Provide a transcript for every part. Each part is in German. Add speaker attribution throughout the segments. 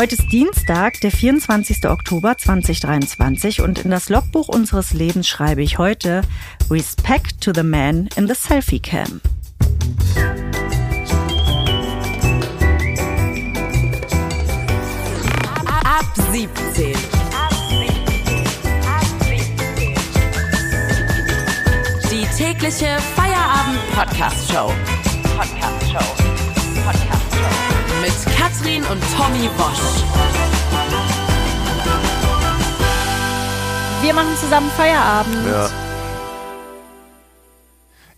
Speaker 1: Heute ist Dienstag, der 24. Oktober 2023 und in das Logbuch unseres Lebens schreibe ich heute Respect to the man in the Selfie Cam.
Speaker 2: Ab 17. Die tägliche Feierabend-Podcast-Show. Podcast-Show. Podcast-Show. Mit Katrin und Tommy Bosch.
Speaker 1: Wir machen zusammen Feierabend.
Speaker 3: Ja.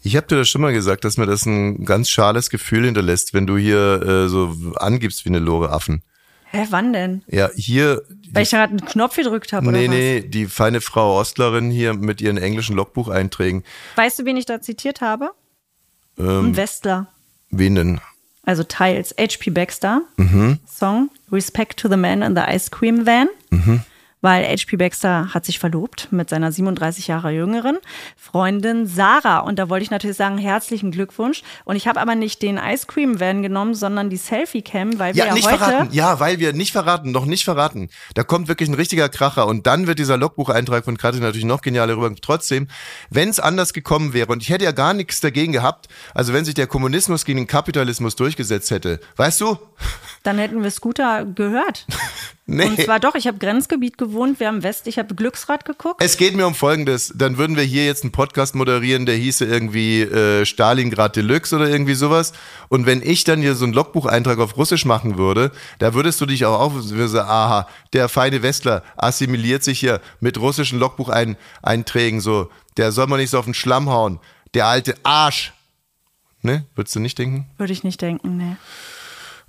Speaker 3: Ich habe dir das schon mal gesagt, dass mir das ein ganz schales Gefühl hinterlässt, wenn du hier äh, so angibst wie eine Lore Affen.
Speaker 1: Hä, wann denn?
Speaker 3: Ja, hier.
Speaker 1: Weil ich gerade einen Knopf gedrückt habe, oder
Speaker 3: Nee,
Speaker 1: was?
Speaker 3: nee, die feine Frau Ostlerin hier mit ihren englischen Logbucheinträgen.
Speaker 1: Weißt du, wen ich da zitiert habe?
Speaker 3: Ähm,
Speaker 1: Ein Westler.
Speaker 3: wen denn?
Speaker 1: Also teils H.P. Baxter,
Speaker 3: Mhm.
Speaker 1: Song Respect to the Man in the Ice Cream Van.
Speaker 3: Mhm.
Speaker 1: Weil H.P. Baxter hat sich verlobt mit seiner 37 Jahre jüngeren Freundin Sarah. Und da wollte ich natürlich sagen, herzlichen Glückwunsch. Und ich habe aber nicht den Ice Cream Van genommen, sondern die Selfie Cam, weil wir
Speaker 3: Ja,
Speaker 1: ja,
Speaker 3: nicht
Speaker 1: heute.
Speaker 3: verraten. Ja, weil wir nicht verraten, noch nicht verraten. Da kommt wirklich ein richtiger Kracher und dann wird dieser Logbucheintrag von Katrin natürlich noch genialer rüber. Trotzdem, wenn es anders gekommen wäre und ich hätte ja gar nichts dagegen gehabt, also wenn sich der Kommunismus gegen den Kapitalismus durchgesetzt hätte, weißt du?
Speaker 1: Dann hätten wir Scooter gehört.
Speaker 3: Nee.
Speaker 1: Und zwar doch, ich habe Grenzgebiet gewohnt, wir haben West, ich habe Glücksrad geguckt.
Speaker 3: Es geht mir um Folgendes. Dann würden wir hier jetzt einen Podcast moderieren, der hieße irgendwie äh, Stalingrad Deluxe oder irgendwie sowas. Und wenn ich dann hier so einen Logbucheintrag auf Russisch machen würde, da würdest du dich auch auf, sagen, aha, der feine Westler assimiliert sich hier mit russischen Logbucheinträgen so. Der soll man nicht so auf den Schlamm hauen. Der alte Arsch. Ne? Würdest du nicht denken?
Speaker 1: Würde ich nicht denken, nee.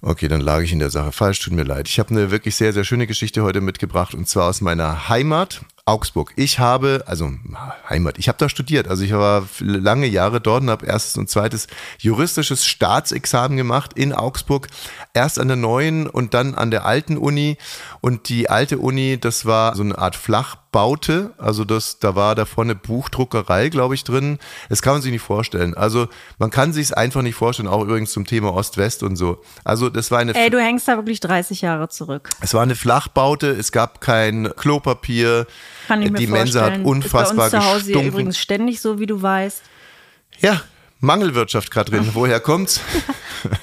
Speaker 3: Okay, dann lag ich in der Sache falsch, tut mir leid. Ich habe eine wirklich sehr, sehr schöne Geschichte heute mitgebracht und zwar aus meiner Heimat Augsburg. Ich habe, also Heimat, ich habe da studiert. Also ich war lange Jahre dort und habe erstes und zweites juristisches Staatsexamen gemacht in Augsburg. Erst an der neuen und dann an der alten Uni. Und die alte Uni, das war so eine Art Flachbaute. Also das, da war da vorne Buchdruckerei, glaube ich, drin. Das kann man sich nicht vorstellen. Also man kann sich es einfach nicht vorstellen, auch übrigens zum Thema Ost-West und so. Also das war eine
Speaker 1: Ey, du hängst da wirklich 30 Jahre zurück.
Speaker 3: es war eine Flachbaute, es gab kein Klopapier.
Speaker 1: Kann ich mir
Speaker 3: die
Speaker 1: vorstellen.
Speaker 3: Mensa hat unfassbar
Speaker 1: Ist bei uns zu Hause
Speaker 3: gestunken.
Speaker 1: übrigens ständig so, wie du weißt.
Speaker 3: Ja, Mangelwirtschaft, Katrin. Woher kommt's?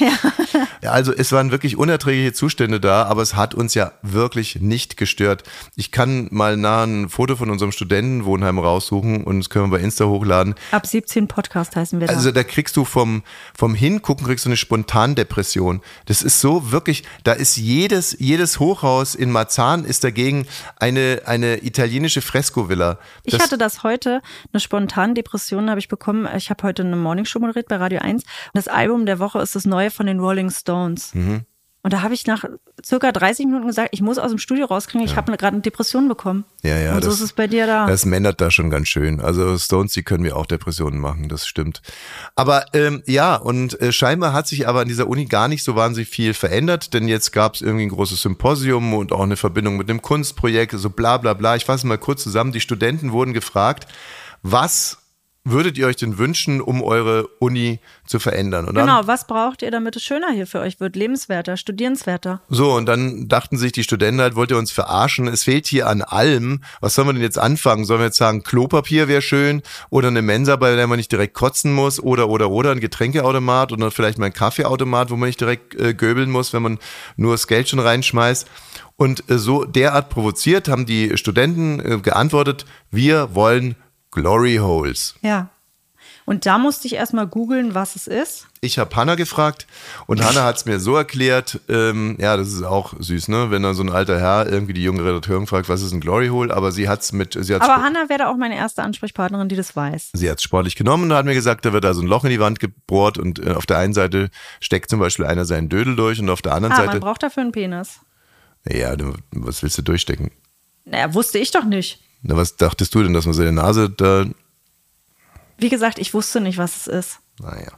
Speaker 3: ja. also es waren wirklich unerträgliche Zustände da, aber es hat uns ja wirklich nicht gestört. Ich kann mal nah ein Foto von unserem Studentenwohnheim raussuchen und das können wir bei Insta hochladen.
Speaker 1: Ab 17 Podcast heißen wir da.
Speaker 3: Also da kriegst du vom, vom Hingucken kriegst du eine Spontandepression. Das ist so wirklich, da ist jedes, jedes Hochhaus in Marzahn ist dagegen eine, eine italienische Fresco-Villa.
Speaker 1: ich hatte das heute, eine spontane Depression habe ich bekommen. Ich habe heute eine Morningshow moderiert bei Radio 1. Und das Album der Woche ist das neue von den Rolling Stones.
Speaker 3: Mhm.
Speaker 1: Und da habe ich nach circa 30 Minuten gesagt, ich muss aus dem Studio rauskriegen, ich habe gerade eine Depression bekommen.
Speaker 3: Ja, ja.
Speaker 1: Und so
Speaker 3: das-
Speaker 1: ist es bei dir da.
Speaker 3: Das männert da schon ganz schön. Also Stones, die können mir auch Depressionen machen, das stimmt. Aber ähm, ja, und äh, scheinbar hat sich aber an dieser Uni gar nicht so wahnsinnig viel verändert, denn jetzt gab es irgendwie ein großes Symposium und auch eine Verbindung mit einem Kunstprojekt, so bla bla bla. Ich fasse mal kurz zusammen. Die Studenten wurden gefragt, was würdet ihr euch denn wünschen, um eure Uni zu verändern? Und
Speaker 1: Genau, was braucht ihr, damit es schöner hier für euch wird? Lebenswerter, studierenswerter.
Speaker 3: So, und dann dachten sich die Studenten halt, wollt ihr uns verarschen? Es fehlt hier an allem. Was sollen wir denn jetzt anfangen? Sollen wir jetzt sagen, Klopapier wäre schön oder eine Mensa, bei der man nicht direkt kotzen muss oder, oder, oder ein Getränkeautomat oder vielleicht mal ein Kaffeeautomat, wo man nicht direkt äh, göbeln muss, wenn man nur das Geld schon reinschmeißt. Und äh, so derart provoziert haben die Studenten äh, geantwortet, wir wollen Glory Holes.
Speaker 1: Ja. Und da musste ich erstmal googeln, was es ist.
Speaker 3: Ich habe Hanna gefragt und Hanna hat es mir so erklärt, ähm, ja, das ist auch süß, ne? Wenn dann so ein alter Herr irgendwie die junge Redakteurin fragt, was ist ein Glory Hole, aber sie hat's mit, sie hat's,
Speaker 1: Aber Hannah wäre da auch meine erste Ansprechpartnerin, die das weiß.
Speaker 3: sie hat's sportlich genommen und hat mir gesagt, da wird da so ein Loch in die Wand gebohrt und äh, auf der einen Seite steckt zum Beispiel einer seinen Dödel durch und auf der anderen
Speaker 1: Ah, man
Speaker 3: Seite,
Speaker 1: braucht dafür einen Penis.
Speaker 3: ja, was willst du durchstecken?
Speaker 1: Naja, wusste ich doch nicht.
Speaker 3: Na, was dachtest du denn, dass man seine Nase da,
Speaker 1: Wie gesagt, ich wusste nicht, was es ist.
Speaker 3: naja.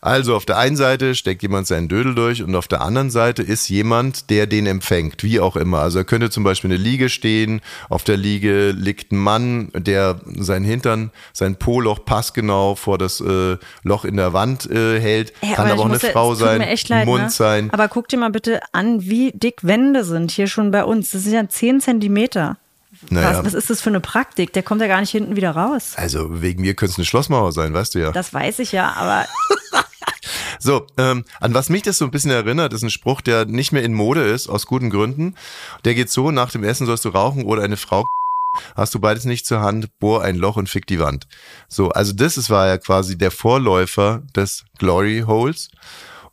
Speaker 3: Also auf der einen Seite steckt jemand seinen Dödel durch und auf der anderen Seite ist jemand, der den empfängt, wie auch immer. Also er könnte zum Beispiel eine Liege stehen, auf der Liege liegt ein Mann, der sein Hintern, sein Po-Loch passgenau vor das äh, Loch in der Wand äh, hält.
Speaker 1: Ey,
Speaker 3: Kann aber, auch eine
Speaker 1: muss,
Speaker 3: Frau sein,
Speaker 1: leid,
Speaker 3: Mund
Speaker 1: ne?
Speaker 3: sein.
Speaker 1: Aber guck dir mal bitte an, wie dick Wände sind hier schon bei uns. Das sind ja 10 Zentimeter.
Speaker 3: Naja.
Speaker 1: Was, was ist das für eine Praktik? Der kommt ja gar nicht hinten wieder raus.
Speaker 3: Also wegen mir könnte es eine Schlossmauer sein, weißt du ja.
Speaker 1: Das weiß ich ja, aber
Speaker 3: So, ähm, an was mich das so ein bisschen erinnert, ist ein Spruch, der nicht mehr in Mode ist, aus guten Gründen. Der geht so, nach dem Essen sollst du rauchen oder eine Frau hast du beides nicht zur Hand, bohr ein Loch und fick die Wand. So, also das ist, war ja quasi der Vorläufer des Glory Holes.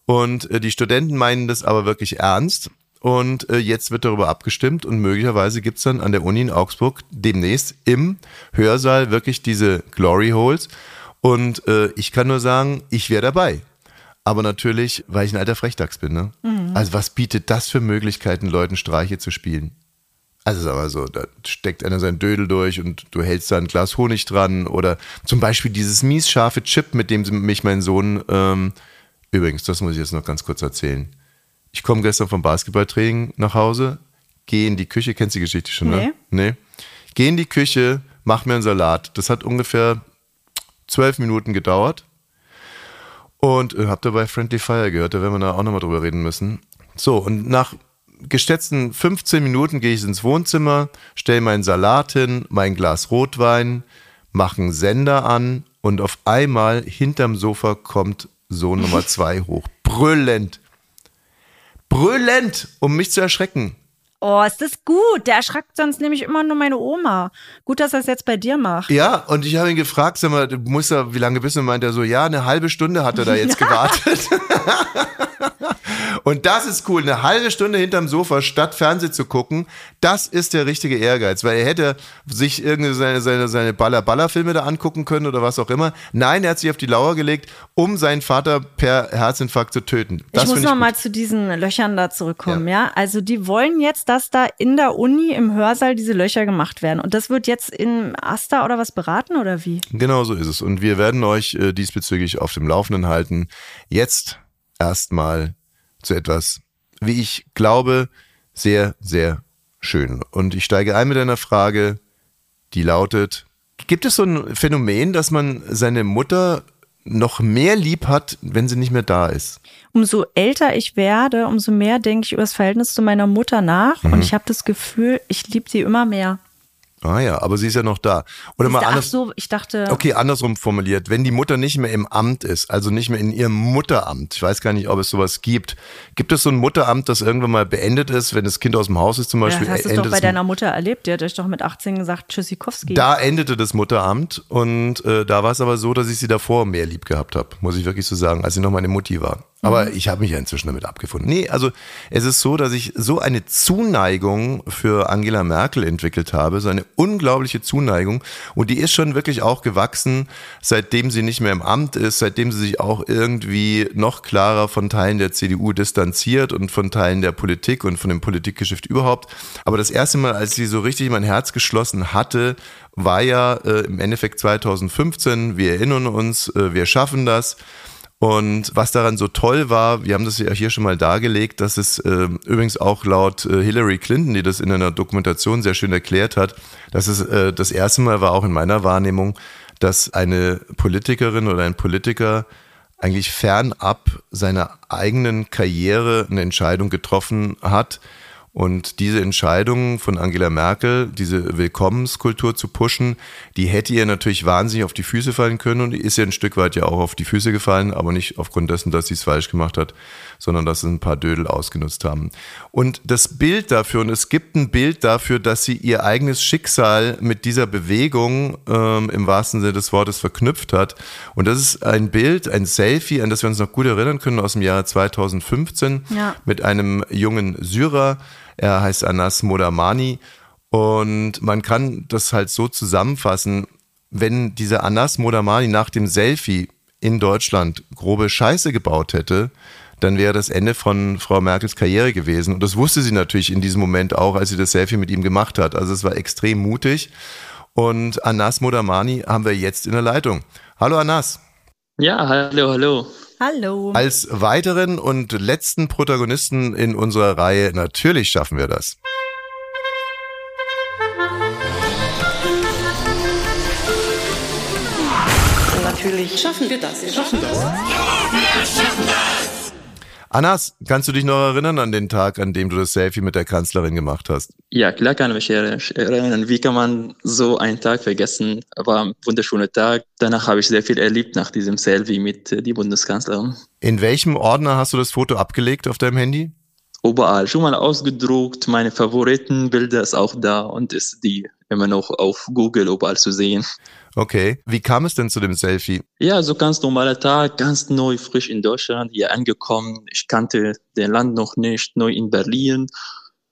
Speaker 3: Und äh, die Studenten meinen das aber wirklich ernst. Und äh, jetzt wird darüber abgestimmt und möglicherweise gibt's dann an der Uni in Augsburg demnächst im Hörsaal wirklich diese Glory Holes. Und äh, ich kann nur sagen, ich wäre dabei. Aber natürlich, weil ich ein alter Frechdachs bin. Ne? Also was bietet das für Möglichkeiten, Leuten Streiche zu spielen? Also es ist aber so, da steckt einer sein Dödel durch und du hältst da ein Glas Honig dran oder zum Beispiel dieses mies scharfe Chip, mit dem mich mein Sohn, ähm, übrigens, das muss ich jetzt noch ganz kurz erzählen. Ich komme gestern vom Basketballtraining nach Hause, gehe in die Küche, kennst du die Geschichte schon, ne? Nee. Geh in die Küche, mach mir einen Salat. Das hat ungefähr zwölf Minuten gedauert. Und äh, hab dabei Friendly Fire gehört, da werden wir da auch nochmal drüber reden müssen. So, und nach geschätzten 15 Minuten gehe ich ins Wohnzimmer, stelle meinen Salat hin, mein Glas Rotwein, mache einen Sender an und auf einmal hinterm Sofa kommt Sohn Nummer zwei hoch. Brüllend. Brüllend, um mich zu erschrecken.
Speaker 1: oh, ist das gut. Der erschreckt sonst nämlich immer nur meine Oma. Gut, dass er es jetzt bei dir macht.
Speaker 3: Ja, und ich habe ihn gefragt, sag mal, du musst ja, wie lange bist du? Meint er so, ja, eine halbe Stunde hat er da jetzt gewartet. und das ist cool, eine halbe Stunde hinterm Sofa statt Fernsehen zu gucken, das ist der richtige Ehrgeiz, weil er hätte sich irgendwie seine, seine, seine Baller-Baller-Filme da angucken können oder was auch immer. Nein, er hat sich auf die Lauer gelegt, um seinen Vater per Herzinfarkt zu töten. Das
Speaker 1: ich muss
Speaker 3: finde
Speaker 1: noch
Speaker 3: gut.
Speaker 1: mal zu diesen Löchern da zurückkommen, ja. Also die wollen jetzt, dass da in der Uni im Hörsaal diese Löcher gemacht werden. Und das wird jetzt in Asta oder was beraten oder wie?
Speaker 3: Genau so ist es. Und wir werden euch äh, diesbezüglich auf dem Laufenden halten. Jetzt erstmal zu etwas, wie ich glaube, sehr, sehr schön. Und ich steige ein mit einer Frage, die lautet, gibt es so ein Phänomen, dass man seine Mutter noch mehr lieb hat, wenn sie nicht mehr da ist?
Speaker 1: Umso älter ich werde, umso mehr denke ich über das Verhältnis zu meiner Mutter nach.
Speaker 3: Mhm.
Speaker 1: Und ich habe das Gefühl, ich liebe sie immer mehr.
Speaker 3: Ah ja, aber sie ist ja noch da. Oder mal
Speaker 1: Ach
Speaker 3: anders.
Speaker 1: so, ich dachte,
Speaker 3: Okay, andersrum formuliert. Wenn die Mutter nicht mehr im Amt ist, also nicht mehr in ihrem Mutteramt, ich weiß gar nicht, ob es sowas gibt. Gibt es so ein Mutteramt, das irgendwann mal beendet ist, wenn das Kind aus dem Haus ist zum
Speaker 1: ja,
Speaker 3: Beispiel?
Speaker 1: das hast du doch bei deiner Mutter erlebt. Die hat euch doch mit 18 gesagt, Tschüssikowski.
Speaker 3: da endete das Mutteramt und äh, da war es aber so, dass ich sie davor mehr lieb gehabt habe, muss ich wirklich so sagen, als sie noch meine Mutti war. Aber ich habe mich ja inzwischen damit abgefunden. Nee, also es ist so, dass ich so eine Zuneigung für Angela Merkel entwickelt habe, so eine unglaubliche Zuneigung. Und die ist schon wirklich auch gewachsen, seitdem sie nicht mehr im Amt ist, seitdem sie sich auch irgendwie noch klarer von Teilen der CDU distanziert und von Teilen der Politik und von dem Politikgeschäft überhaupt. Aber das erste Mal, als sie so richtig mein Herz geschlossen hatte, war ja äh, im Endeffekt 2015. Wir erinnern uns, äh, wir schaffen das. Und was daran so toll war, wir haben das ja hier schon mal dargelegt, dass es äh, übrigens auch laut äh, Hillary Clinton, die das in einer Dokumentation sehr schön erklärt hat, dass es äh, das erste Mal war auch in meiner Wahrnehmung, dass eine Politikerin oder ein Politiker eigentlich fernab seiner eigenen Karriere eine Entscheidung getroffen hat. Und diese Entscheidung von Angela Merkel, diese Willkommenskultur zu pushen, die hätte ihr natürlich wahnsinnig auf die Füße fallen können und die ist ihr ein Stück weit ja auch auf die Füße gefallen, aber nicht aufgrund dessen, dass sie es falsch gemacht hat, sondern dass es ein paar Dödel ausgenutzt haben. Und das Bild dafür, und es gibt ein Bild dafür, dass sie ihr eigenes Schicksal mit dieser Bewegung ähm, im wahrsten Sinne des Wortes verknüpft hat. Und das ist ein Bild, ein Selfie, an das wir uns noch gut erinnern können aus dem Jahr 2015
Speaker 1: Ja.
Speaker 3: mit einem jungen Syrer. Er heißt Anas Modamani. Und man kann das halt so zusammenfassen, wenn dieser Anas Modamani nach dem Selfie in Deutschland grobe Scheiße gebaut hätte, dann wäre das Ende von Frau Merkels Karriere gewesen. Und das wusste sie natürlich in diesem Moment auch, als sie das Selfie mit ihm gemacht hat. Also es war extrem mutig. Und Anas Modamani haben wir jetzt in der Leitung. Hallo Anas.
Speaker 4: Ja, hallo, hallo.
Speaker 1: Hallo.
Speaker 3: Als weiteren und letzten Protagonisten in unserer Reihe, natürlich schaffen wir das.
Speaker 4: Natürlich schaffen wir das. Wir schaffen das.
Speaker 3: Anas, kannst du dich noch erinnern an den Tag, an dem du das Selfie mit der Kanzlerin gemacht hast?
Speaker 5: Ja, klar kann ich mich erinnern. Wie kann man so einen Tag vergessen? War ein wunderschöner Tag. Danach habe ich sehr viel erlebt nach diesem Selfie mit äh, der Bundeskanzlerin.
Speaker 3: In welchem Ordner hast du das Foto abgelegt auf deinem Handy?
Speaker 5: Überall. Schon mal ausgedruckt. Meine Favoritenbilder ist auch da und ist die immer noch auf Google überall zu sehen.
Speaker 3: Okay. Wie kam es denn zu dem Selfie?
Speaker 5: Ja, so ganz normaler Tag, ganz neu, frisch in Deutschland, hier angekommen. Ich kannte den Land noch nicht, neu in Berlin.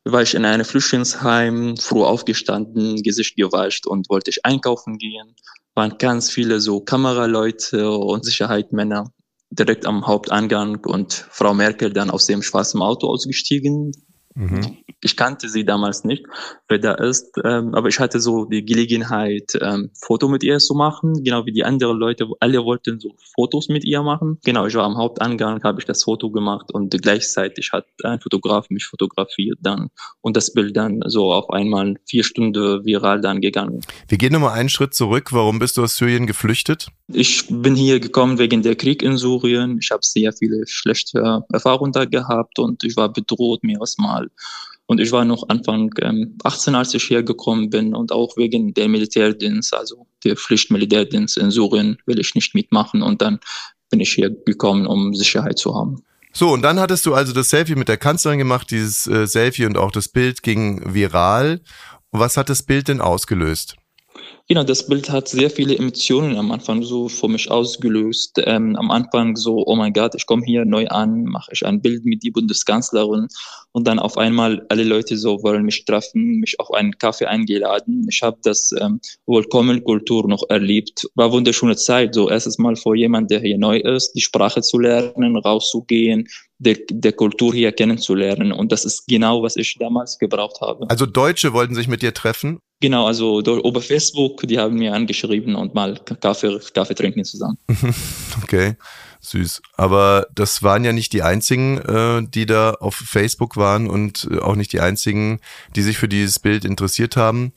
Speaker 5: War ich in einem Flüchtlingsheim, früh aufgestanden, Gesicht gewascht und wollte ich einkaufen gehen. Waren ganz viele so Kameraleute und Sicherheitsmänner direkt am Haupteingang und Frau Merkel dann aus dem schwarzen Auto ausgestiegen, Mhm. Ich kannte sie damals nicht, wer da ist, ähm, aber ich hatte so die Gelegenheit, ähm, Foto mit ihr zu machen, genau wie die anderen Leute, alle wollten so Fotos mit ihr machen. Genau, ich war am Hauptangang, habe ich das Foto gemacht und gleichzeitig hat ein Fotograf mich fotografiert dann und das Bild dann so auf einmal vier Stunden viral dann gegangen.
Speaker 3: Wir gehen nochmal einen Schritt zurück. Warum bist du aus Syrien geflüchtet?
Speaker 5: Ich bin hier gekommen wegen der Krieg in Syrien. Ich habe sehr viele schlechte Erfahrungen da gehabt und ich war bedroht mir und ich war noch Anfang ähm, 18, als ich hier gekommen bin und auch wegen der Militärdienst, also der Pflichtmilitärdienst in Syrien will ich nicht mitmachen und dann bin ich hier gekommen, um Sicherheit zu haben.
Speaker 3: So, und dann hattest du also das Selfie mit der Kanzlerin gemacht, dieses äh, Selfie und auch das Bild ging viral. Was hat das Bild denn ausgelöst?
Speaker 5: Genau, das Bild hat sehr viele Emotionen am Anfang so für mich ausgelöst. Ähm, am Anfang so, oh mein Gott, ich komme hier neu an, mache ich ein Bild mit die Bundeskanzlerin und dann auf einmal alle Leute so wollen mich treffen, mich auf einen Kaffee eingeladen. Ich habe das ähm, Willkommenkultur noch erlebt. War wunderschöne Zeit, so erstes Mal vor jemand, der hier neu ist, die Sprache zu lernen, rauszugehen, der, der Kultur hier kennenzulernen. Und das ist genau, was ich damals gebraucht habe.
Speaker 3: Also Deutsche wollten sich mit dir treffen?
Speaker 5: Genau, also über Facebook, die haben mir angeschrieben und mal Kaffee, Kaffee trinken zusammen.
Speaker 3: okay, süß. Aber das waren ja nicht die einzigen, äh, die da auf Facebook waren und äh, auch nicht die einzigen, die sich für dieses Bild interessiert haben.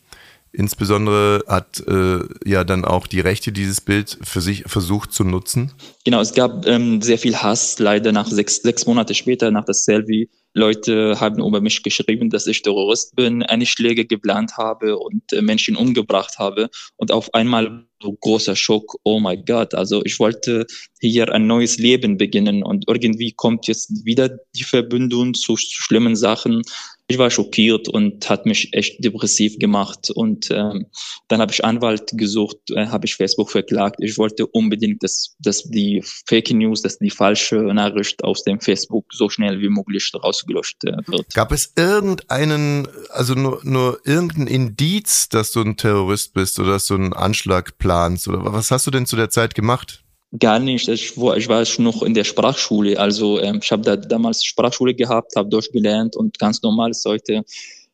Speaker 3: Insbesondere hat äh, ja dann auch die Rechte dieses Bild für sich versucht zu nutzen.
Speaker 5: Genau, es gab ähm, sehr viel Hass, leider nach sechs, sechs Monate später, nach das Selfie. Leute haben über mich geschrieben, dass ich Terrorist bin, eine Schläge geplant habe und äh, Menschen umgebracht habe. Und auf einmal so großer Schock, oh mein Gott, also ich wollte hier ein neues Leben beginnen und irgendwie kommt jetzt wieder die Verbindung zu, zu schlimmen Sachen ich war schockiert und hat mich echt depressiv gemacht. Und ähm, dann habe ich Anwalt gesucht, äh, habe ich Facebook verklagt. Ich wollte unbedingt, dass, dass die Fake News, dass die falsche Nachricht aus dem Facebook so schnell wie möglich rausgelöscht äh, wird.
Speaker 3: Gab es irgendeinen, also nur, nur irgendein Indiz, dass du ein Terrorist bist oder dass du einen Anschlag planst? Oder was hast du denn zu der Zeit gemacht?
Speaker 5: Gar nicht. Ich war, ich war noch in der Sprachschule. Also ähm, ich habe da damals Sprachschule gehabt, habe Deutsch gelernt und ganz normal ist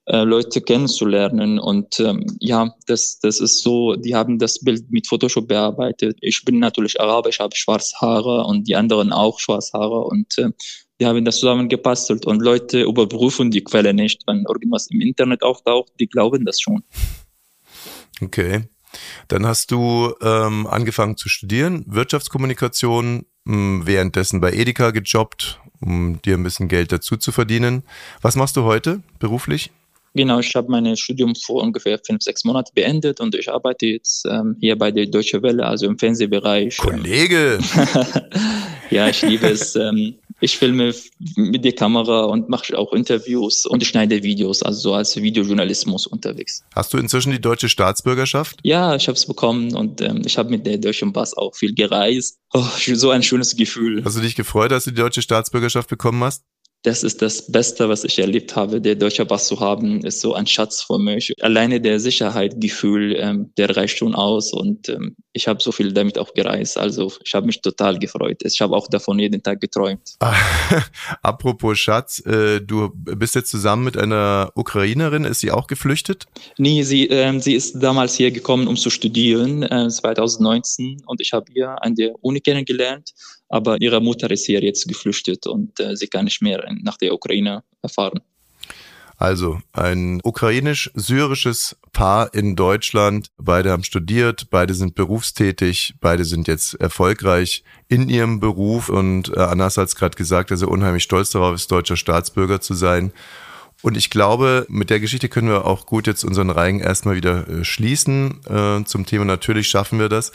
Speaker 5: äh, Leute kennenzulernen. Und ähm, ja, das, das ist so, die haben das Bild mit Photoshop bearbeitet. Ich bin natürlich Araber, ich habe schwarze Haare und die anderen auch schwarze Haare und äh, die haben das zusammengepastelt. Und Leute überprüfen die Quelle nicht. Wenn irgendwas im Internet auftaucht, die glauben das schon.
Speaker 3: Okay. Dann hast du ähm, angefangen zu studieren, Wirtschaftskommunikation, mh, hm, währenddessen bei Edeka gejobbt, um dir ein bisschen Geld dazu zu verdienen. Was machst du heute beruflich?
Speaker 5: Genau, ich habe mein Studium vor ungefähr fünf, sechs Monaten beendet und ich arbeite jetzt ähm, hier bei der Deutsche Welle, also im Fernsehbereich.
Speaker 3: Kollege!
Speaker 5: ja, ich liebe es. Ähm, ich filme mit der Kamera und mache auch Interviews und schneide Videos, also so als Videojournalismus unterwegs.
Speaker 3: Hast du inzwischen die deutsche Staatsbürgerschaft?
Speaker 5: Ja, ich habe es bekommen und ähm, ich habe mit der deutschen Pass auch viel gereist. Oh, so ein schönes Gefühl.
Speaker 3: Hast du dich gefreut, dass du die deutsche Staatsbürgerschaft bekommen hast?
Speaker 5: Das ist das Beste, was ich erlebt habe. Der deutsche Pass zu haben, ist so ein Schatz für mich. Alleine der Sicherheitsgefühl, ähm, der reicht schon aus und ähm, ich habe so viel damit auch gereist. Also ich habe mich total gefreut. Ich habe auch davon jeden Tag geträumt.
Speaker 3: Apropos Schatz, äh, du bist jetzt zusammen mit einer Ukrainerin. Ist sie auch geflüchtet?
Speaker 5: Nee, sie, ähm, sie ist damals hier gekommen, um zu studieren, äh, 2019 und ich habe ihr an der Uni kennengelernt aber ihre Mutter ist hier jetzt geflüchtet und äh, sie kann nicht mehr nach der Ukraine fahren.
Speaker 3: Also ein ukrainisch-syrisches Paar in Deutschland. Beide haben studiert, beide sind berufstätig, beide sind jetzt erfolgreich in ihrem Beruf und äh, Anas hat es gerade gesagt, dass er unheimlich stolz darauf ist, deutscher Staatsbürger zu sein. Und ich glaube, mit der Geschichte können wir auch gut jetzt unseren Reigen erstmal wieder äh, schließen. Äh, zum Thema natürlich schaffen wir das.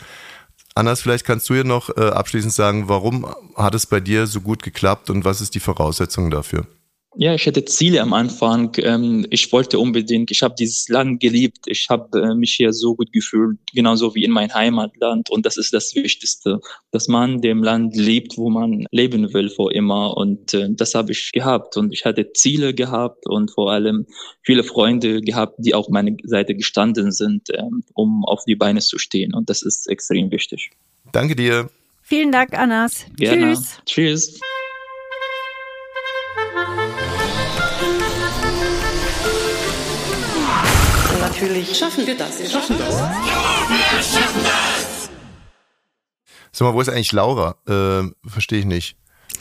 Speaker 3: Anas, vielleicht kannst du hier noch äh, abschließend sagen, warum hat es bei dir so gut geklappt und was ist die Voraussetzung dafür?
Speaker 5: Ja, ich hatte Ziele am Anfang. Ähm, ich wollte unbedingt, ich habe dieses Land geliebt. Ich habe äh, mich hier so gut gefühlt, genauso wie in mein Heimatland. Und das ist das Wichtigste, dass man dem Land lebt, wo man leben will vor immer. Und äh, das habe ich gehabt. Und ich hatte Ziele gehabt und vor allem viele Freunde gehabt, die auf meine Seite gestanden sind, ähm, um auf die Beine zu stehen. Und das ist extrem wichtig.
Speaker 3: Danke dir.
Speaker 1: Vielen Dank, Anas.
Speaker 5: Gerne.
Speaker 1: Tschüss.
Speaker 5: Tschüss.
Speaker 4: Natürlich schaffen wir das. Wir schaffen das.
Speaker 3: Sag mal, wo ist eigentlich Laura? Äh, Verstehe ich nicht.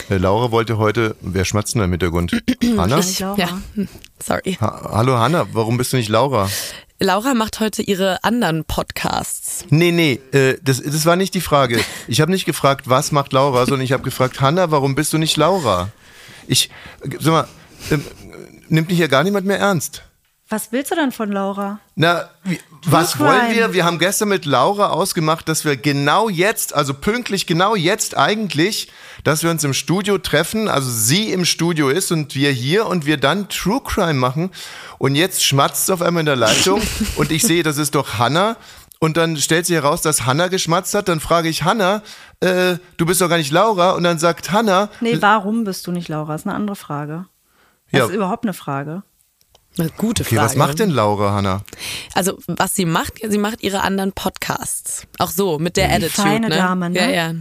Speaker 3: Äh, Laura wollte heute, wer schmatzt denn da im Hintergrund? Hanna?
Speaker 1: Ich Laura.
Speaker 6: Ja, sorry.
Speaker 3: Ha Hallo Hanna, warum bist du nicht Laura?
Speaker 6: Laura macht heute ihre anderen Podcasts.
Speaker 3: Nee, nee, äh, das, das war nicht die Frage. Ich habe nicht gefragt, was macht Laura, sondern ich habe gefragt, Hanna, warum bist du nicht Laura? Ich, sag mal, ähm, nimmt mich ja gar niemand mehr ernst.
Speaker 1: Was willst du denn von Laura?
Speaker 3: Na, wie, was
Speaker 1: Crime.
Speaker 3: wollen wir? Wir haben gestern mit Laura ausgemacht, dass wir genau jetzt, also pünktlich genau jetzt eigentlich, dass wir uns im Studio treffen, also sie im Studio ist und wir hier und wir dann True Crime machen. Und jetzt schmatzt es auf einmal in der Leitung und ich sehe, das ist doch Hannah. Und dann stellt sich heraus, dass Hannah geschmatzt hat. Dann frage ich Hannah, äh, du bist doch gar nicht Laura. Und dann sagt Hannah,
Speaker 1: Nee, warum bist du nicht Laura? Ist eine andere Frage. Das
Speaker 3: Ja.
Speaker 1: ist überhaupt eine Frage.
Speaker 6: Eine gute
Speaker 3: okay,
Speaker 6: Frage.
Speaker 3: was macht denn Laura, Hannah?
Speaker 6: Also, was sie macht, sie macht ihre anderen Podcasts. Auch so, mit der Attitude.
Speaker 1: feine
Speaker 6: ne?
Speaker 1: Dame, ne?
Speaker 6: Ja, ja.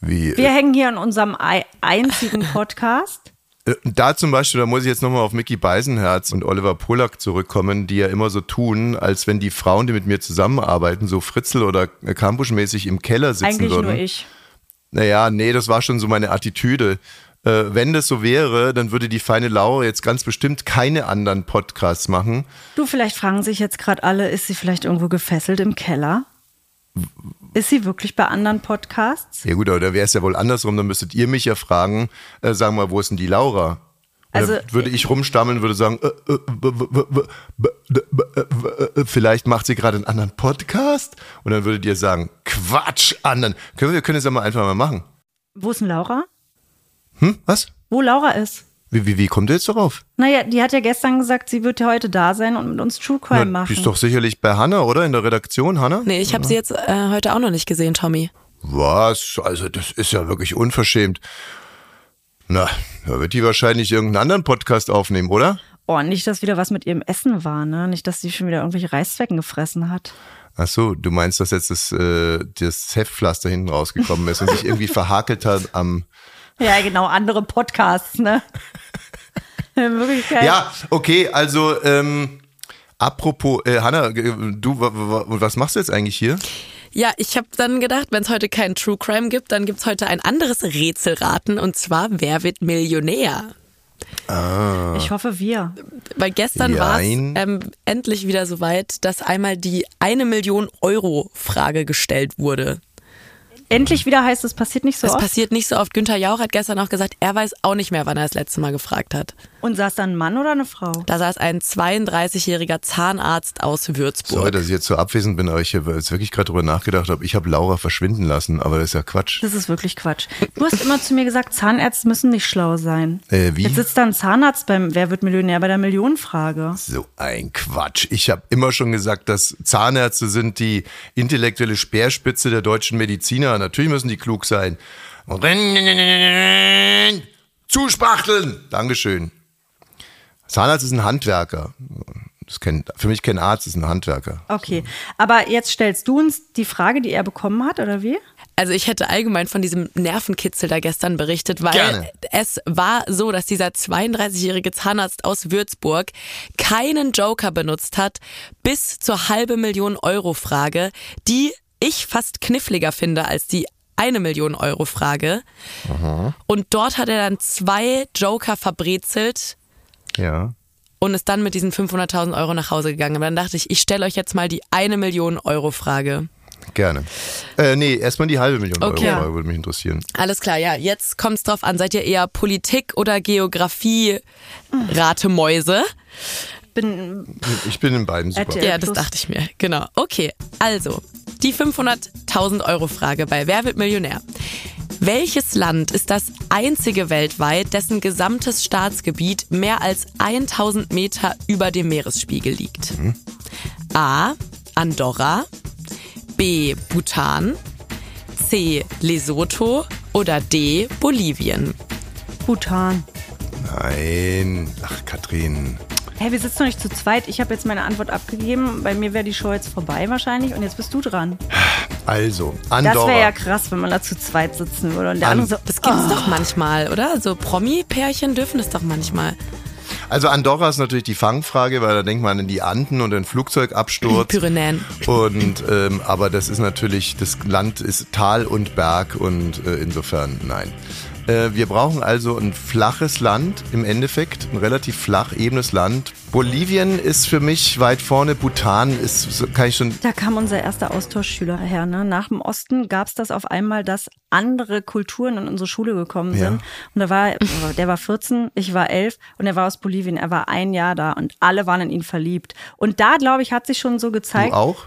Speaker 3: Wie,
Speaker 1: Wir hängen hier in unserem ei- einzigen Podcast.
Speaker 3: Äh, Da zum Beispiel, da muss ich jetzt nochmal auf Mickey Beisenherz und Oliver Polak zurückkommen, die ja immer so tun, als wenn die Frauen, die mit mir zusammenarbeiten, so Fritzel oder Kampusch-mäßig im Keller sitzen
Speaker 1: Eigentlich
Speaker 3: würden.
Speaker 1: nur ich.
Speaker 3: Naja, nee, das war schon so meine Attitüde. Äh, wenn das so wäre, dann würde die feine Laura jetzt ganz bestimmt keine anderen Podcasts machen.
Speaker 1: Du, vielleicht fragen sich jetzt gerade alle, ist sie vielleicht irgendwo gefesselt im Keller? Ist sie wirklich bei anderen Podcasts?
Speaker 3: Ja gut, aber da wäre es ja wohl andersrum, dann müsstet ihr mich ja fragen, äh, sagen mal, wo ist denn die Laura?
Speaker 1: Also-
Speaker 3: würde ich rumstammeln, würde sagen, vielleicht macht sie gerade einen anderen Podcast? Und dann würdet ihr sagen, Quatsch, anderen. Können wir, wir können es ja mal einfach mal machen.
Speaker 1: Wo ist denn Laura?
Speaker 3: Hm, was?
Speaker 1: Wo Laura ist?
Speaker 3: Wie, wie, wie kommt ihr jetzt darauf?
Speaker 1: Naja, die hat ja gestern gesagt, sie wird heute da sein und mit uns True Crime
Speaker 3: Na,
Speaker 1: machen.
Speaker 3: die ist doch sicherlich bei Hanna, oder? In der Redaktion, Hanna?
Speaker 6: Nee, ich habe sie jetzt äh, heute auch noch nicht gesehen, Tommy.
Speaker 3: Was? Also, das ist ja wirklich unverschämt. Na, da wird die wahrscheinlich irgendeinen anderen Podcast aufnehmen, oder?
Speaker 1: Oh, nicht, dass wieder was mit ihrem Essen war, ne? Nicht, dass sie schon wieder irgendwelche Reißzwecken gefressen hat.
Speaker 3: Ach so, du meinst, dass jetzt das, äh, das Heftpflaster hinten rausgekommen ist und sich irgendwie verhakelt hat am.
Speaker 1: Ja, genau, andere Podcasts, ne?
Speaker 3: Ja, okay, also, ähm, apropos, äh, Hanna, äh, du, wa- wa- was machst du jetzt eigentlich hier?
Speaker 6: Ja, ich habe dann gedacht, wenn es heute kein True Crime gibt, dann gibt's heute ein anderes Rätselraten und zwar Wer wird Millionär?
Speaker 1: Ich hoffe, wir.
Speaker 6: Weil gestern war es ähm, endlich wieder soweit, dass einmal die eine Million Euro Frage gestellt wurde.
Speaker 1: Endlich wieder heißt, es passiert nicht so
Speaker 6: Das
Speaker 1: oft.
Speaker 6: passiert nicht so oft. Günther Jauch hat gestern auch gesagt, er weiß auch nicht mehr, wann er das letzte Mal gefragt hat.
Speaker 1: Und saß da ein Mann oder eine Frau?
Speaker 6: Da saß ein 32-jähriger Zahnarzt aus Würzburg.
Speaker 3: Sorry, dass ich jetzt so abwesend bin, aber ich habe jetzt wirklich gerade drüber nachgedacht, ob ich habe Laura verschwinden lassen, aber das ist ja Quatsch.
Speaker 1: Das ist wirklich Quatsch. Du hast immer zu mir gesagt, Zahnärzte müssen nicht schlau sein.
Speaker 3: Äh, wie?
Speaker 1: Jetzt sitzt da ein Zahnarzt beim Wer wird Millionär bei der Millionenfrage.
Speaker 3: So ein Quatsch. Ich habe immer schon gesagt, dass Zahnärzte sind die intellektuelle Speerspitze der deutschen Mediziner. Natürlich müssen die klug sein. Zuspachteln. Dankeschön. Zahnarzt ist ein Handwerker. Das kennt, für mich kein Arzt, ist ein Handwerker.
Speaker 1: Okay, aber jetzt stellst du uns die Frage, die er bekommen hat, oder wie?
Speaker 6: Also ich hätte allgemein von diesem Nervenkitzel da gestern berichtet, weil
Speaker 3: Gerne.
Speaker 6: es war so, dass dieser 32-jährige Zahnarzt aus Würzburg keinen Joker benutzt hat bis zur halbe Million Euro Frage, die ich fast kniffliger finde als die eine Million Euro Frage. Und dort hat er dann zwei Joker verbrezelt
Speaker 3: Ja.
Speaker 6: und ist dann mit diesen 500.000 Euro nach Hause gegangen. Aber dann dachte ich, ich stelle euch jetzt mal die eine Million Euro Frage.
Speaker 3: Gerne. Äh, nee, erstmal die halbe Million
Speaker 6: Okay.
Speaker 3: Euro Frage würde mich interessieren.
Speaker 6: Alles klar, ja. Jetzt kommt es drauf an, seid ihr eher Politik oder Geografie Ratemäuse?
Speaker 1: Bin
Speaker 3: Ich bin in beiden super.
Speaker 1: RTL.
Speaker 6: Ja, das dachte ich mir. Genau. Okay, also die 500.000 Euro Frage bei Wer wird Millionär? Welches Land ist das einzige weltweit, dessen gesamtes Staatsgebiet mehr als 1000 Meter über dem Meeresspiegel liegt? A. Andorra. B. Bhutan. C. Lesotho. Oder D. Bolivien.
Speaker 1: Bhutan.
Speaker 3: Nein. Ach, Katrin.
Speaker 1: Hey, wir sitzen noch nicht zu zweit. Ich habe jetzt meine Antwort abgegeben. Bei mir wäre die Show jetzt vorbei wahrscheinlich. Und jetzt bist du dran.
Speaker 3: Also,
Speaker 1: Das
Speaker 3: Andorra.
Speaker 1: wäre ja krass, wenn man da zu zweit sitzen würde. Und der
Speaker 3: An-
Speaker 1: andere so.
Speaker 6: Das gibt's doch manchmal, oder? So Promi-Pärchen dürfen das doch manchmal.
Speaker 3: Also Andorra ist natürlich die Fangfrage, weil da denkt man an die Anden und den Flugzeugabsturz.
Speaker 6: Pyrenäen.
Speaker 3: Und ähm, aber das ist natürlich, das Land ist Tal und Berg und äh, insofern nein. Äh, wir brauchen also ein flaches Land im Endeffekt, ein relativ flach, ebenes Land. Bolivien ist für mich weit vorne, Bhutan ist, kann ich schon.
Speaker 1: Da kam unser erster Austauschschüler her. Ne? Nach dem Osten gab es das auf einmal, dass andere Kulturen in unsere Schule gekommen sind.
Speaker 3: Ja.
Speaker 1: Und da war, der war 14, ich war 11 und er war aus Bolivien. Er war ein Jahr da und alle waren in ihn verliebt. Und da, glaube ich, hat sich schon so
Speaker 3: Du
Speaker 1: gezeigt.
Speaker 3: auch?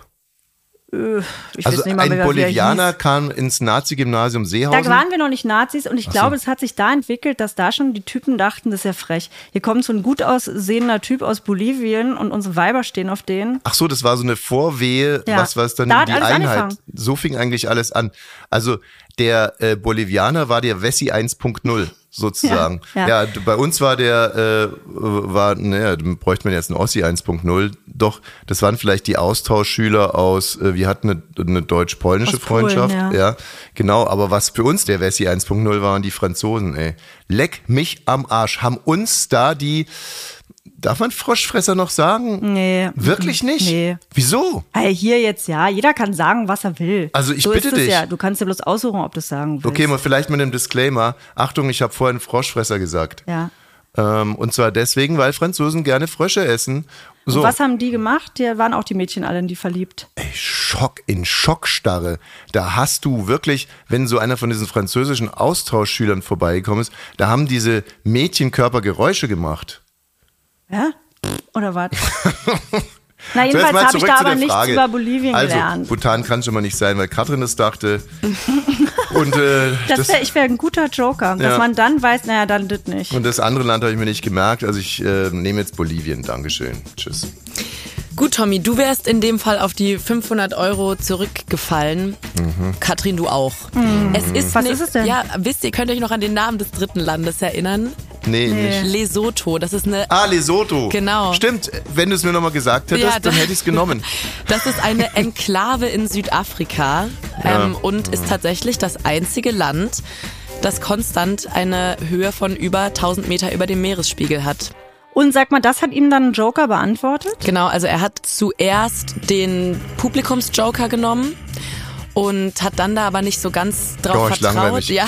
Speaker 1: Ich
Speaker 3: Also
Speaker 1: nicht mal,
Speaker 3: ein Bolivianer kam ins Nazi-Gymnasium Seehausen.
Speaker 1: Da waren wir noch nicht Nazis und ich glaube, es hat sich da entwickelt, dass da schon die Typen dachten, das ist ja frech. Hier kommt so ein gut aussehender Typ aus Bolivien und unsere Weiber stehen auf den.
Speaker 3: Ach so, das war so eine Vorwehe,
Speaker 1: Ja.
Speaker 3: was was dann
Speaker 1: Da
Speaker 3: die Einheit.
Speaker 1: angefangen.
Speaker 3: So fing eigentlich alles an. Also der äh, Bolivianer war der Wessi 1.0 sozusagen.
Speaker 1: Ja,
Speaker 3: Ja,
Speaker 1: ja.
Speaker 3: bei uns war der äh, war naja, bräuchte man jetzt einen Ossi 1.0. Doch, das waren vielleicht die Austauschschüler aus. Äh, wir hatten eine, eine deutsch-polnische
Speaker 1: Aus Polen,
Speaker 3: Freundschaft.
Speaker 1: ja.
Speaker 3: ja, genau. Aber was für uns der Wessi 1.0 waren die Franzosen. Ey, leck mich am Arsch. Haben uns da die Darf man Froschfresser noch sagen?
Speaker 1: Nee.
Speaker 3: Wirklich nicht?
Speaker 1: Nee.
Speaker 3: Wieso?
Speaker 1: Hey, hier jetzt ja, jeder kann sagen, was er will.
Speaker 3: Also ich
Speaker 1: so
Speaker 3: bitte dich.
Speaker 1: Ja. Du kannst dir bloß aussuchen, ob du es sagen willst.
Speaker 3: Okay, mal vielleicht mit einem Disclaimer. Achtung, ich habe vorhin Froschfresser gesagt.
Speaker 1: Ja.
Speaker 3: Ähm, und zwar deswegen, weil Franzosen gerne Frösche essen. So,
Speaker 1: Und was haben die gemacht? Die waren auch die Mädchen alle in die verliebt.
Speaker 3: ey, Schock in Schockstarre. Da hast du wirklich, wenn so einer von diesen französischen Austauschschülern vorbeigekommen ist, da haben diese Mädchenkörper Geräusche gemacht.
Speaker 1: Ja? Oder was? Na,
Speaker 3: So, jetzt
Speaker 1: jedenfalls
Speaker 3: mal
Speaker 1: habe ich da aber nichts
Speaker 3: Frage.
Speaker 1: über Bolivien
Speaker 3: also,
Speaker 1: gelernt.
Speaker 3: Bhutan kann schon mal nicht sein, weil Katrin es dachte. und, äh,
Speaker 1: Das wär, ich wäre ein guter Joker, dass
Speaker 3: Ja.
Speaker 1: man dann weiß, naja, dann das nicht.
Speaker 3: und das andere Land habe ich mir nicht gemerkt. Also ich äh, nehme jetzt Bolivien. Dankeschön. Tschüss.
Speaker 6: Gut, Tommy, du wärst in dem Fall auf die 500 Euro zurückgefallen. Katrin, du auch. Es ist
Speaker 1: Mhm. Was
Speaker 6: ne-
Speaker 1: ist es denn?
Speaker 6: Ja, wisst ihr, könnt ihr euch noch an den Namen des dritten Landes erinnern?
Speaker 3: Nee, nicht.
Speaker 6: Lesotho. Das ist eine
Speaker 3: Ah, Lesotho.
Speaker 6: Genau.
Speaker 3: Stimmt, wenn du es mir nochmal gesagt hättest,
Speaker 6: Ja,
Speaker 3: dann
Speaker 6: da-
Speaker 3: hätte ich es genommen.
Speaker 6: Das ist eine Enklave in Südafrika ähm, und ist tatsächlich das einzige Land, das konstant eine Höhe von über 1000 Meter über dem Meeresspiegel hat.
Speaker 1: Und sag mal, das hat ihm dann Joker beantwortet?
Speaker 6: Genau, also er hat zuerst den Publikumsjoker genommen und hat dann da aber nicht so ganz drauf
Speaker 3: Gosh,
Speaker 6: vertraut. Ja,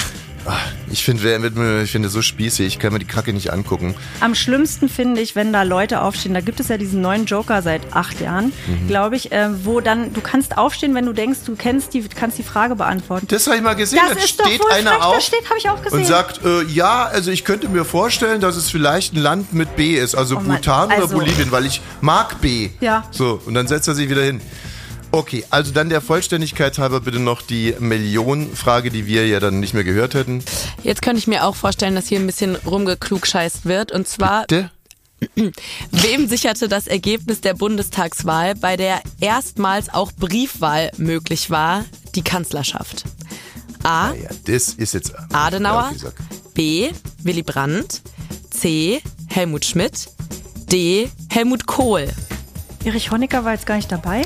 Speaker 3: Ich finde, ich finde so spießig, ich kann mir die Kacke nicht angucken.
Speaker 1: Am schlimmsten finde ich, wenn da Leute aufstehen. Da gibt es ja diesen neuen Joker seit acht Jahren,
Speaker 3: Mhm.
Speaker 1: glaube ich, äh, wo dann du kannst aufstehen, wenn du denkst, du kennst die, kannst die Frage beantworten.
Speaker 3: Das habe ich mal gesehen.
Speaker 1: Das
Speaker 3: da
Speaker 1: ist doch
Speaker 3: steht
Speaker 1: wohl
Speaker 3: einer auf
Speaker 1: steht, ich auch gesehen.
Speaker 3: und sagt, äh, ja, also ich könnte mir vorstellen, dass es vielleicht ein Land mit B ist, also
Speaker 1: Oh Mann,
Speaker 3: Bhutan
Speaker 1: also-
Speaker 3: oder Bolivien, weil ich mag B.
Speaker 1: Ja.
Speaker 3: So, und dann setzt er sich wieder hin. Okay, also dann der Vollständigkeit halber bitte noch die Millionenfrage, die wir ja dann nicht mehr gehört hätten.
Speaker 6: jetzt könnte ich mir auch vorstellen, dass hier ein bisschen rumgeklugscheißt wird. Und zwar,
Speaker 3: Bitte?
Speaker 6: wem sicherte das Ergebnis der Bundestagswahl, bei der erstmals auch Briefwahl möglich war, die Kanzlerschaft? A.
Speaker 3: Ja, das ist jetzt
Speaker 6: Adenauer. B. Willy Brandt, C. Helmut Schmidt, D. Helmut Kohl.
Speaker 1: Erich Honecker war jetzt gar nicht dabei.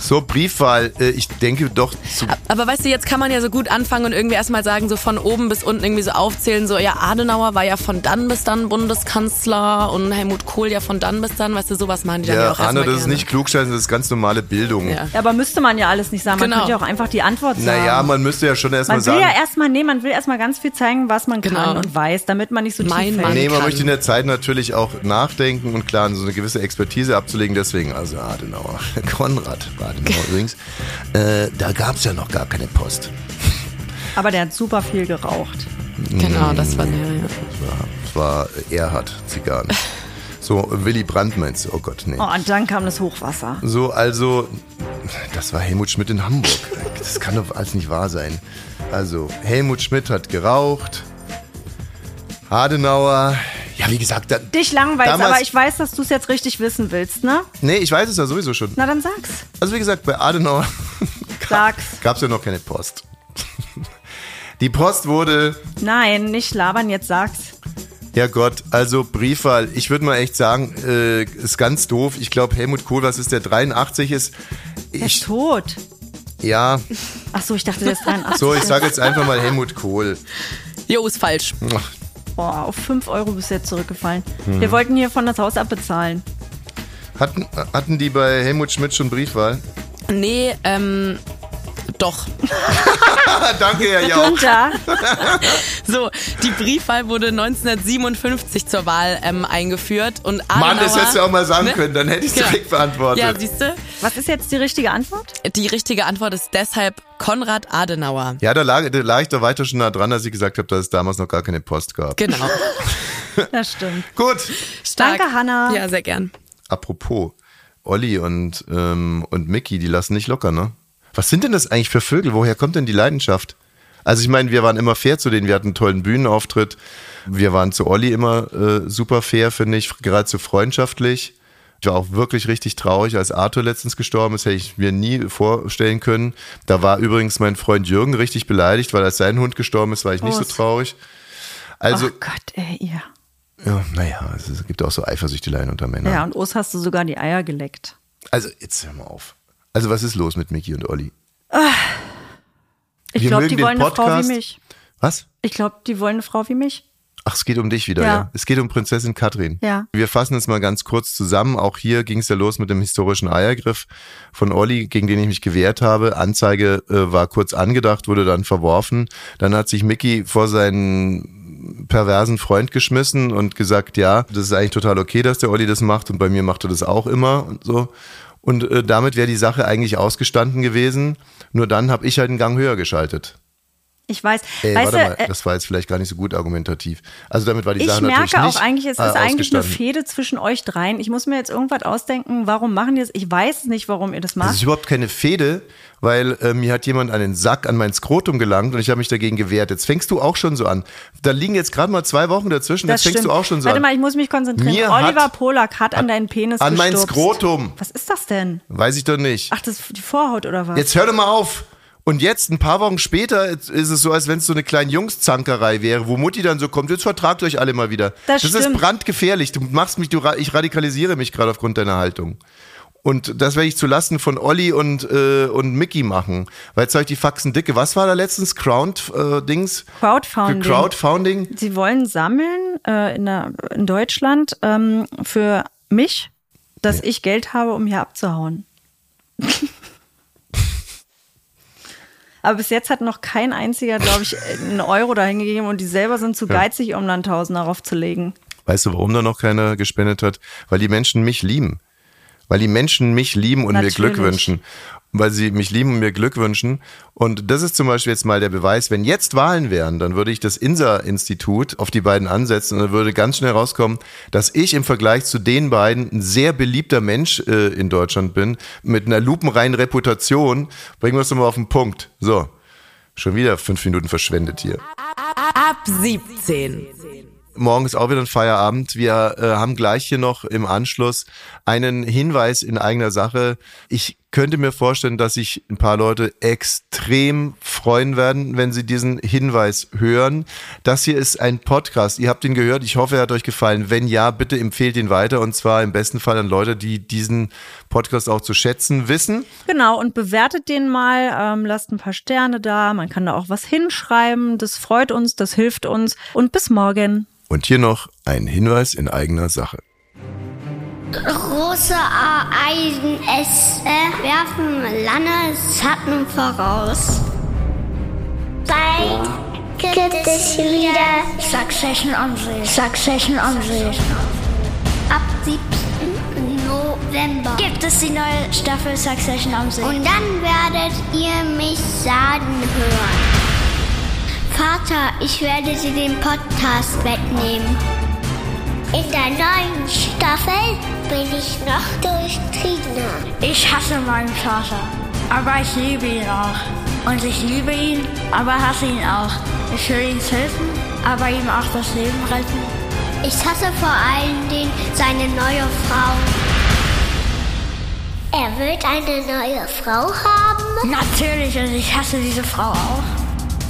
Speaker 3: So, Briefwahl. Äh, Ich denke doch zu.
Speaker 6: Aber weißt du, jetzt kann man ja so gut anfangen und irgendwie erstmal sagen, so von oben bis unten irgendwie so aufzählen, so ja, Adenauer war ja von dann bis dann Bundeskanzler und Helmut Kohl ja von dann bis dann, weißt du, sowas machen die dann ja,
Speaker 3: Ja,
Speaker 6: auch
Speaker 3: Arne,
Speaker 6: erstmal
Speaker 3: das ist
Speaker 6: gerne.
Speaker 3: nicht klugscheißen, das ist ganz normale Bildung.
Speaker 6: Ja.
Speaker 1: Ja, aber müsste man ja alles nicht sagen. Man
Speaker 6: Genau.
Speaker 1: könnte ja auch einfach die Antwort sagen.
Speaker 3: Naja, man müsste ja schon erstmal
Speaker 1: man will
Speaker 3: sagen.
Speaker 1: ja erstmal, nee, man will erstmal ganz viel zeigen, was man
Speaker 6: Genau.
Speaker 1: kann und weiß, damit man nicht so
Speaker 6: Mein
Speaker 1: tief
Speaker 6: Mann.
Speaker 1: fällt.
Speaker 3: Nee, man
Speaker 6: kann.
Speaker 3: möchte in der Zeit natürlich auch nachdenken und klar, so eine gewisse Expertise abzulegen. Deswegen, also Adenauer, Konrad Adenauer übrigens, äh, da gab es ja noch gar keine Post.
Speaker 1: Aber der hat super viel geraucht.
Speaker 6: Genau, das war der, ja.
Speaker 3: Das war Erhard Zigarren. So, Willy Brandt meinst du? Oh Gott, nee.
Speaker 1: Oh, und dann kam das Hochwasser.
Speaker 3: So, also, das war Helmut Schmidt in Hamburg. Das kann doch alles nicht wahr sein. Also, Helmut Schmidt hat geraucht. Adenauer, ja, wie gesagt, da,
Speaker 1: Dich langweilt,
Speaker 3: Damals-
Speaker 1: aber ich weiß, dass du es jetzt richtig wissen willst, ne?
Speaker 3: nee, ich weiß es ja sowieso schon.
Speaker 1: Na, dann sag's.
Speaker 3: Also, wie gesagt, bei Adenauer
Speaker 1: Sag's.
Speaker 3: gab es ja noch keine Post. Die Post wurde,
Speaker 1: Nein, nicht labern, jetzt sag's.
Speaker 3: ja Gott, also Briefwahl, ich würde mal echt sagen, äh, ist ganz doof. Ich glaube, Helmut Kohl, was ist der, 83 ist,
Speaker 1: Er ist
Speaker 3: ich,
Speaker 1: tot.
Speaker 3: ja,
Speaker 1: Ach so, ich dachte, der ist 83.
Speaker 3: so, ich sage jetzt einfach mal Helmut Kohl.
Speaker 6: Jo, ist falsch.
Speaker 3: Ach,
Speaker 1: Boah, auf 5 Euro bist du jetzt zurückgefallen.
Speaker 3: Mhm.
Speaker 1: Wir wollten hier von das Haus abbezahlen.
Speaker 3: Hatten, hatten die bei Helmut Schmidt schon Briefwahl?
Speaker 6: Nee, ähm, doch.
Speaker 3: Danke, Herr Jauch.
Speaker 1: Günther,
Speaker 6: So, die Briefwahl wurde 1957 zur Wahl ähm, eingeführt und Adenauer,
Speaker 3: Mann, das hättest du auch mal sagen
Speaker 6: Ne?
Speaker 3: können, dann hätte ich es
Speaker 6: Genau.
Speaker 3: direkt beantwortet.
Speaker 6: Ja, siehst du?
Speaker 1: was ist jetzt die richtige Antwort?
Speaker 6: Die richtige Antwort ist deshalb Konrad Adenauer.
Speaker 3: Ja, da lag, da lag ich doch weiter schon nah dran, als ich gesagt habe, dass es damals noch gar keine Post gab.
Speaker 6: Genau.
Speaker 1: Das stimmt.
Speaker 3: Gut.
Speaker 6: Stark.
Speaker 1: Danke, Hanna.
Speaker 6: Ja, sehr gern.
Speaker 3: Apropos, Olli und, ähm, und Mickey, die lassen nicht locker, ne? Was sind denn das eigentlich für Vögel? Woher kommt denn die Leidenschaft? Also ich meine, wir waren immer fair zu denen, wir hatten einen tollen Bühnenauftritt. Wir waren zu Olli immer äh, super fair, finde ich, geradezu freundschaftlich. Ich war auch wirklich richtig traurig, als Arthur letztens gestorben ist, hätte ich mir nie vorstellen können. Da war übrigens mein Freund Jürgen richtig beleidigt, weil als sein Hund gestorben ist, war ich nicht so
Speaker 1: Prost.
Speaker 3: traurig. Also,
Speaker 1: oh Gott, ey, ihr.
Speaker 3: ja, naja, es gibt auch so Eifersüchteleien unter Männern.
Speaker 1: Ja, und Os hast du sogar die Eier geleckt.
Speaker 3: Also, jetzt hör mal auf. Also, was ist los mit Mickey und Olli?
Speaker 1: Ich
Speaker 3: Wir
Speaker 1: glaube, die wollen eine Frau wie
Speaker 3: Podcast.
Speaker 1: mich.
Speaker 3: Was?
Speaker 1: Ich glaube, die wollen eine Frau wie mich.
Speaker 3: Ach, es geht um dich wieder, ja.
Speaker 1: Ja.
Speaker 3: Es geht um Prinzessin Katrin.
Speaker 1: Ja.
Speaker 3: Wir fassen es mal ganz kurz zusammen. Auch hier ging es ja los mit dem historischen Eiergriff von Olli, gegen den ich mich gewehrt habe. Anzeige äh, war kurz angedacht, wurde dann verworfen. Dann hat sich Mickey vor seinen perversen Freund geschmissen und gesagt, ja, das ist eigentlich total okay, dass der Olli das macht und bei mir macht er das auch immer und so. Und äh, damit wäre die Sache eigentlich ausgestanden gewesen. Nur dann habe ich halt einen Gang höher geschaltet.
Speaker 1: Ich weiß.
Speaker 3: Ey,
Speaker 1: weißt
Speaker 3: warte
Speaker 1: du,
Speaker 3: mal,
Speaker 1: äh,
Speaker 3: das war jetzt vielleicht gar nicht so gut argumentativ. Also damit war die
Speaker 1: ich
Speaker 3: Sache natürlich
Speaker 1: merke auch
Speaker 3: nicht
Speaker 1: eigentlich, es
Speaker 3: äh,
Speaker 1: ist eigentlich eine. Fehde zwischen euch dreien. Ich muss mir jetzt irgendwas ausdenken. Warum machen die das? Ich weiß nicht, warum ihr das
Speaker 3: Das
Speaker 1: macht.
Speaker 3: ist überhaupt keine Fehde, weil äh, mir hat jemand einen Sack an mein Skrotum gelangt und ich habe mich dagegen gewehrt. Jetzt fängst du auch schon so an. Da liegen jetzt gerade mal zwei Wochen dazwischen, jetzt fängst du auch schon so
Speaker 1: Warte
Speaker 3: an.
Speaker 1: mal, ich muss mich konzentrieren.
Speaker 3: Mir
Speaker 1: Oliver
Speaker 3: hat-
Speaker 1: Polak hat an deinen Penis
Speaker 3: an mein
Speaker 1: gestupst.
Speaker 3: Skrotum.
Speaker 1: Was ist das denn?
Speaker 3: Weiß ich doch nicht.
Speaker 1: Ach, das ist die Vorhaut oder was?
Speaker 3: Jetzt hör doch mal auf. Und jetzt, ein paar Wochen später, ist es so, als wenn es so eine kleine Jungszankerei wäre, wo Mutti dann so kommt, jetzt vertragt euch alle mal wieder.
Speaker 1: Das
Speaker 3: ist
Speaker 1: stimmt.
Speaker 3: brandgefährlich. Du machst mich, du, ich radikalisiere mich gerade aufgrund deiner Haltung. Und das werde ich zulasten von Olli und, äh, und Mickey machen. Weil jetzt habe ich die Faxen dicke. Was war da letztens? Crowd-Dings?
Speaker 1: Crowdfunding.
Speaker 3: Crowdfunding?
Speaker 1: Sie wollen sammeln äh, in, der, in Deutschland ähm, für mich, dass ich Geld habe, um hier abzuhauen. Aber bis jetzt hat noch kein einziger, glaube ich, einen Euro dahin gegeben und die selber sind zu geizig, um dann Tausend darauf zu legen.
Speaker 3: Weißt du, warum da noch keiner gespendet hat? Weil die Menschen mich lieben. Weil die Menschen mich lieben und
Speaker 1: Natürlich.
Speaker 3: mir Glück wünschen. Weil sie mich lieben und mir Glück wünschen. Und das ist zum Beispiel jetzt mal der Beweis, wenn jetzt Wahlen wären, dann würde ich das INSA-Institut auf die beiden ansetzen und dann würde ganz schnell rauskommen, dass ich im Vergleich zu den beiden ein sehr beliebter Mensch äh, in Deutschland bin, mit einer lupenreinen Reputation. Bringen wir es doch mal auf den Punkt. So, schon wieder fünf Minuten verschwendet hier.
Speaker 2: Ab 17.
Speaker 3: Morgen ist auch wieder ein Feierabend. Wir äh, haben gleich hier noch im Anschluss einen Hinweis in eigener Sache. Ich könnte mir vorstellen, dass sich ein paar Leute extrem freuen werden, wenn sie diesen Hinweis hören. Das hier ist ein Podcast. Ihr habt ihn gehört. Ich hoffe, er hat euch gefallen. Wenn ja, bitte empfehlt ihn weiter und zwar im besten Fall an Leute, die diesen Podcast auch zu schätzen wissen.
Speaker 1: Genau, und bewertet den mal, ähm, lasst ein paar Sterne da. Man kann da auch was hinschreiben. Das freut uns, das hilft uns. Und bis morgen.
Speaker 3: Und hier noch ein Hinweis in eigener Sache.
Speaker 7: Große Ereignisse werfen lange Schatten voraus. Bald gibt es wieder Succession on sich. Succession on sich. Ab 7. November gibt es die neue Staffel Succession on sich. Und dann werdet ihr mich sagen hören. Vater, ich werde dir den Podcast wegnehmen. In der neuen Staffel bin ich noch durchtriebener. Ich hasse meinen Vater, aber ich liebe ihn auch. Und ich liebe ihn, aber hasse ihn auch. Ich will ihm helfen, aber ihm auch das Leben retten. Ich hasse vor allen Dingen seine neue Frau. Er wird eine neue Frau haben? Natürlich, und ich hasse diese Frau auch.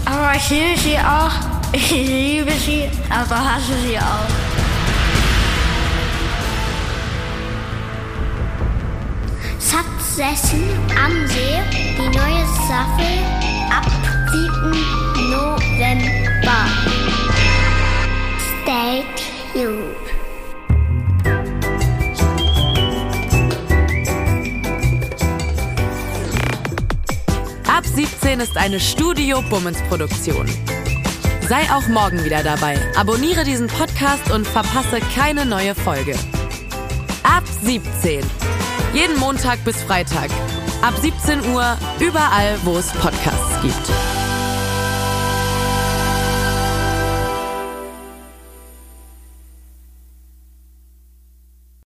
Speaker 7: Aber ich liebe sie auch. Ich liebe sie, aber hasse sie auch. Succession am See, die neue Staffel ab 7. November. Stay tuned.
Speaker 6: Ab 17 ist eine Studio Bummens Produktion. Sei auch morgen wieder dabei. Abonniere diesen Podcast und verpasse keine neue Folge. Ab 17. Jeden Montag bis Freitag. Ab 17 Uhr überall, wo es Podcasts gibt.